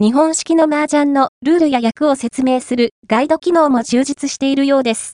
日本式の麻雀のルールや役を説明するガイド機能も充実しているようです。